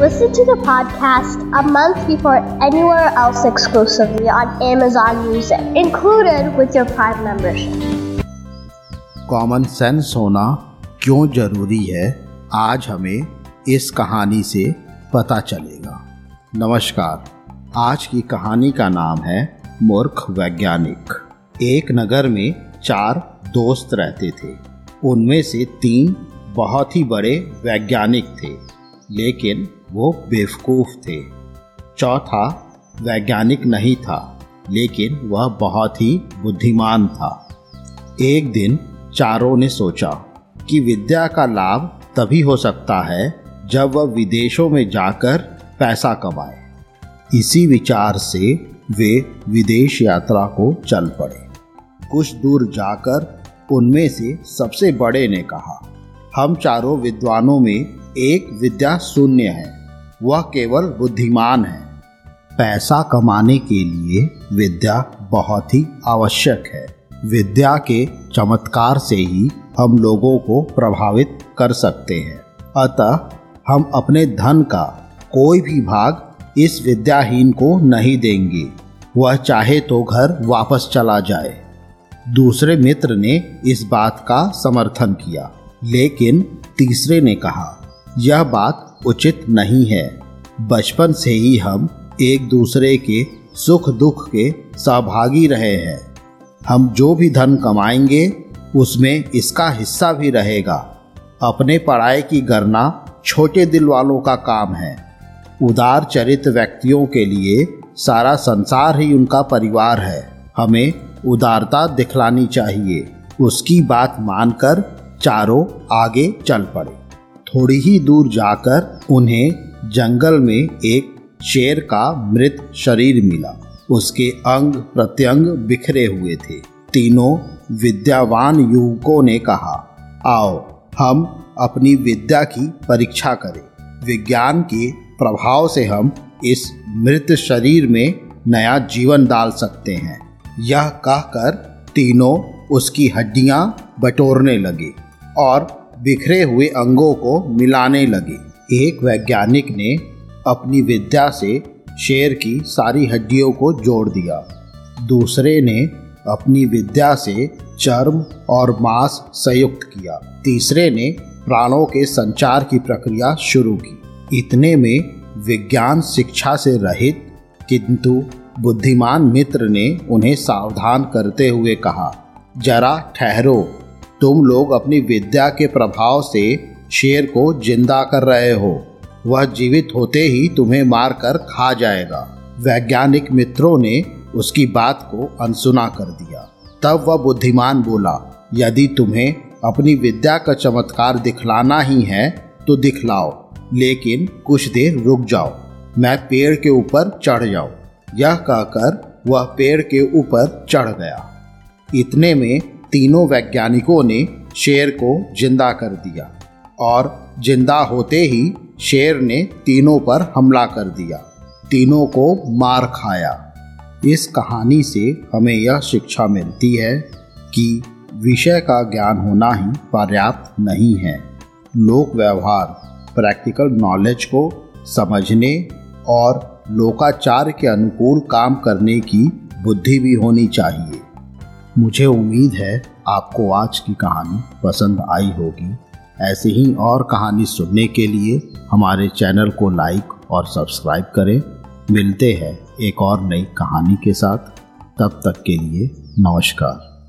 Listen to the podcast a month before anywhere else exclusively on Amazon Music, included with your Prime membership. Common sense होना क्यों ज़रूरी है आज हमें इस कहानी से पता चलेगा नमस्कार आज की कहानी का नाम है मूर्ख वैज्ञानिक एक नगर में चार दोस्त रहते थे उनमें से तीन बहुत ही बड़े वैज्ञानिक थे लेकिन वो बेवकूफ़ थे। चौथा वैज्ञानिक नहीं था, लेकिन वह बहुत ही बुद्धिमान था। एक दिन चारों ने सोचा कि विद्या का लाभ तभी हो सकता है जब वह विदेशों में जाकर पैसा कमाए। इसी विचार से वे विदेश यात्रा को चल पड़े। कुछ दूर जाकर उनमें से सबसे बड़े ने कहा, हम चारों विद्वानों में एक विद्या शून्य है। वह केवल बुद्धिमान है। पैसा कमाने के लिए विद्या बहुत ही आवश्यक है। विद्या के चमत्कार से ही हम लोगों को प्रभावित कर सकते हैं। अतः हम अपने धन का कोई भी भाग इस विद्याहीन को नहीं देंगे। वह चाहे तो घर वापस चला जाए। दूसरे मित्र ने इस बात का समर्थन किया, लेकिन तीसरे ने कहा यह बात उचित नहीं है। बचपन से ही हम एक दूसरे के सुख दुख के सहभागी रहे हैं। हम जो भी धन कमाएँगे, उसमें इसका हिस्सा भी रहेगा। अपने पढ़ाई की गणना छोटे दिल वालों का काम है। उदार चरित व्यक्तियों के लिए सारा संसार ही उनका परिवार है। हमें उदारता दिखलानी चाहिए। उसकी बात मानकर चारों आगे चल पड़े। थोड़ी ही दूर जाकर उन्हें जंगल में एक शेर का मृत शरीर मिला। उसके अंग प्रत्यंग बिखरे हुए थे। तीनों विद्यावान युवकों ने कहा, आओ, हम अपनी विद्या की परीक्षा करें। विज्ञान के प्रभाव से हम इस मृत शरीर में नया जीवन डाल सकते हैं। यह कहकर तीनों उसकी हड्डियाँ बटोरने लगे और बिखरे हुए अंगों को मिलाने लगे। एक वैज्ञानिक ने अपनी विद्या से शेर की सारी हड्डियों को जोड़ दिया। दूसरे ने अपनी विद्या से चर्म और मांस संयुक्त किया। तीसरे ने प्राणों के संचार की प्रक्रिया शुरू की। इतने में विज्ञान शिक्षा से रहित, किंतु बुद्धिमान मित्र ने उन्हें सावधान करते हुए कहा, जरा ठहरो। तुम लोग अपनी विद्या के प्रभाव से शेर को ज़िंदा कर रहे हो। वह जीवित होते ही तुम्हें मारकर खा जाएगा। वैज्ञानिक मित्रों ने उसकी बात को अनसुना कर दिया। तब वह बुद्धिमान बोला, यदि तुम्हें अपनी विद्या का चमत्कार दिखलाना ही है तो दिखलाओ, लेकिन कुछ देर रुक जाओ। मैं पेड़ के ऊपर चढ़ जाऊँ। यह कहकर वह पेड़ के ऊपर चढ़ गया। इतने में तीनों वैज्ञानिकों ने शेर को ज़िंदा कर दिया और ज़िंदा होते ही शेर ने तीनों पर हमला कर दिया, तीनों को मार खाया। इस कहानी से हमें यह शिक्षा मिलती है कि विषय का ज्ञान होना ही पर्याप्त नहीं है। लोक व्यवहार, प्रैक्टिकल नॉलेज को समझने और लोकाचार के अनुकूल काम करने की बुद्धि भी होनी चाहिए। मुझे उम्मीद है आपको आज की कहानी पसंद आई होगी। ऐसे ही और कहानी सुनने के लिए हमारे चैनल को लाइक और सब्सक्राइब करें। मिलते हैं एक और नई कहानी के साथ। तब तक के लिए नमस्कार।